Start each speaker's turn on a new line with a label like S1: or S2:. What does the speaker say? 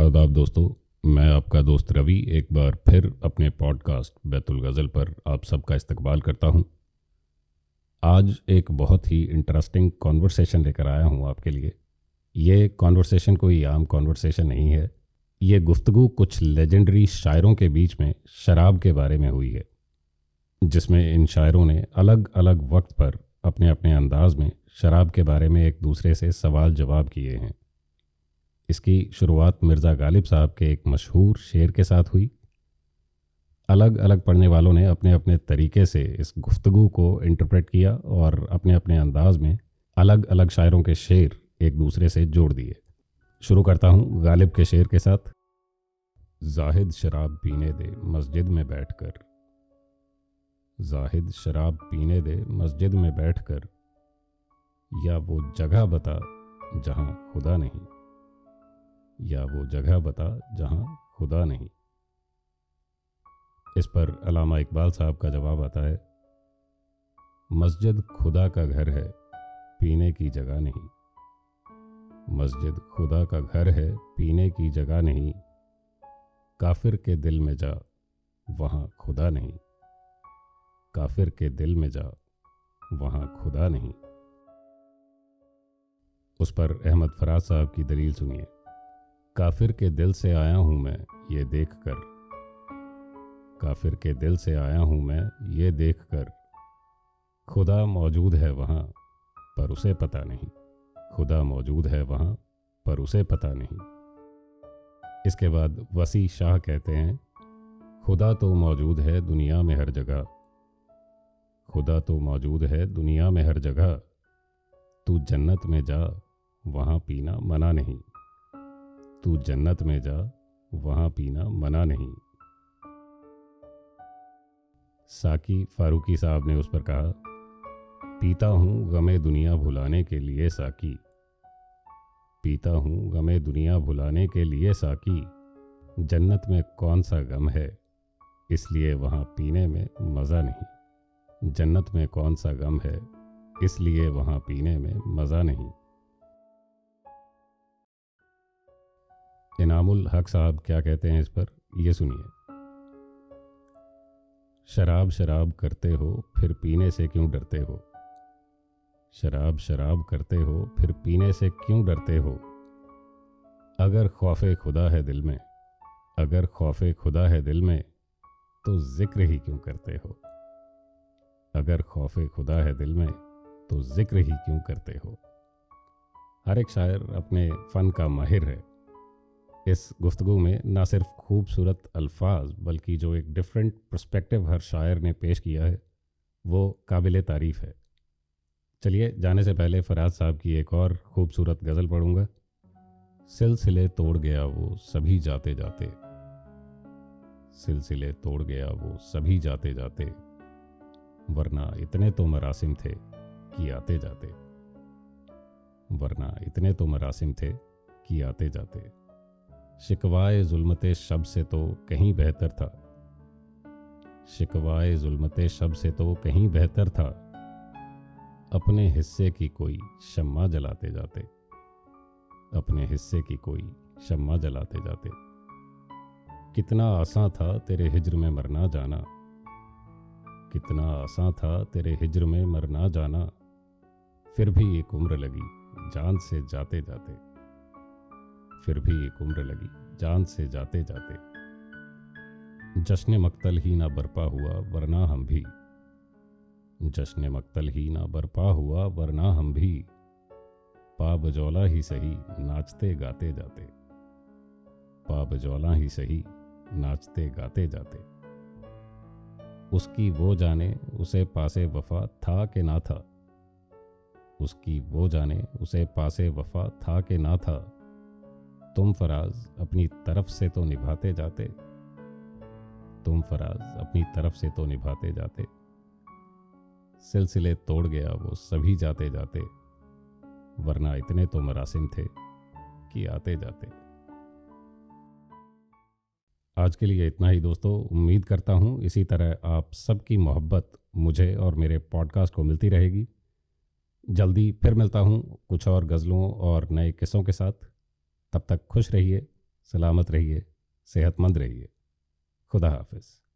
S1: आदाब दोस्तों, मैं आपका दोस्त रवि एक बार फिर अपने पॉडकास्ट बैतुल गज़ल पर आप सबका इस्तकबाल करता हूँ। आज एक बहुत ही इंटरेस्टिंग कॉन्वर्सेशन लेकर आया हूँ आपके लिए। ये कॉन्वर्सेशन कोई आम कॉन्वर्सेशन नहीं है। ये गुफ्तगु कुछ लेजेंडरी शायरों के बीच में शराब के बारे में हुई है, जिसमें इन शायरों ने अलग अलग वक्त पर अपने अपने अंदाज में शराब के बारे में एक दूसरे से सवाल जवाब किए हैं। इसकी शुरुआत मिर्ज़ा गालिब साहब के एक मशहूर शेर के साथ हुई। अलग अलग पढ़ने वालों ने अपने अपने तरीके से इस गुफ्तगु को इंटरप्रेट किया और अपने अपने अंदाज में अलग अलग शायरों के शेर एक दूसरे से जोड़ दिए। शुरू करता हूँ गालिब के शेर के साथ। जाहिद शराब पीने दे मस्जिद में बैठकर। जाहिद शराब पीने दे मस्जिद में बैठकर। या वो जगह बता जहाँ खुदा नहीं। या वो जगह बता जहाँ खुदा नहीं। इस पर अलामा इकबाल साहब का जवाब आता है, मस्जिद खुदा का घर है, पीने की जगह नहीं। मस्जिद खुदा का घर है, पीने की जगह नहीं। काफिर के दिल में जा, वहाँ खुदा नहीं। काफिर के दिल में जा, वहाँ खुदा नहीं। उस पर अहमद फराज साहब की दलील सुनिए। काफिर के दिल से आया हूँ मैं, ये देख कर काफिर के दिल से आया हूँ मैं, ये देख कर खुदा मौजूद है वहाँ, पर उसे पता नहीं। खुदा मौजूद है वहाँ, पर उसे पता नहीं। इसके बाद वसी शाह कहते हैं, खुदा तो मौजूद है दुनिया में हर जगह। खुदा तो मौजूद है दुनिया में हर जगह। तू जन्नत में जा, वहाँ पीना मना नहीं। तू जन्नत में जा, वहाँ पीना मना नहीं। साकी फारूकी साहब ने उस पर कहा, पीता हूँ गमे दुनिया भुलाने के लिए, साकी। पीता हूँ गमे दुनिया भुलाने के लिए, साकी। जन्नत में कौन सा गम है? इसलिए वहाँ पीने में मज़ा नहीं। जन्नत में कौन सा गम है? इसलिए वहाँ पीने में मज़ा नहीं। इनामुल हक साहब क्या कहते हैं इस पर? यह सुनिए। शराब शराब करते हो, फिर पीने से क्यों डरते हो? शराब शराब करते हो, फिर पीने से क्यों डरते हो? अगर खौफ खुदा है दिल में, अगर खौफ खुदा है दिल में तो ज़िक्र ही क्यों करते हो? अगर खौफ खुदा है दिल में तो ज़िक्र ही क्यों करते हो? हर एक शायर अपने फ़न का माहिर है। इस गुफ्तु में ना सिर्फ़ खूबसूरत अल्फाज, बल्कि जो एक डिफरेंट पर्सपेक्टिव हर शायर ने पेश किया है, वो काबिल तारीफ़ है। चलिए, जाने से पहले फराज साहब की एक और खूबसूरत गज़ल पढ़ूँगा। सिलसिले तोड़ गया वो सभी जाते जाते। सिलसिले तोड़ गया वो सभी जाते जाते। वरना इतने तो मरासिम थे कि आते जाते। वरना इतने तो मरासिम थे कि आते जाते। शिकवाए जुल्मत शब से तो कहीं बेहतर था। शिकवाए जुल्मत शब से तो कहीं बेहतर था। अपने हिस्से की कोई शम्मा जलाते जाते। अपने हिस्से की कोई शम्मा जलाते जाते। कितना आसान था तेरे हिजर में मरना जाना। कितना आसान था तेरे हिजर में मरना जाना। फिर भी एक उम्र लगी जान से जाते जाते। फिर भी एक उम्र लगी, जान से जाते जाते। जश्न मक्तल ही ना बरपा हुआ, वरना हम भी। जश्न मक्तल ही ना बरपा हुआ, वरना हम भी। पा बजौला ही सही, नाचते गाते जाते। पा बजौला ही सही, नाचते गाते जाते। उसकी वो जाने, उसे पासे वफा था कि ना था। उसकी वो जाने, उसे पासे वफा था कि ना था। तुम फराज अपनी तरफ़ से तो निभाते जाते, तुम फराज अपनी तरफ़ से तो निभाते जाते। सिलसिले तोड़ गया वो सभी जाते जाते, वरना इतने तो मरासिम थे कि आते जाते। आज के लिए इतना ही दोस्तों, उम्मीद करता हूँ इसी तरह आप सबकी मोहब्बत मुझे और मेरे पॉडकास्ट को मिलती रहेगी। जल्दी फिर मिलता हूँ कुछ और गज़लों और नए किस्सों के साथ। तब तक खुश रहिए सलामत रहिए सेहतमंद रहिए। खुदा हाफिज़।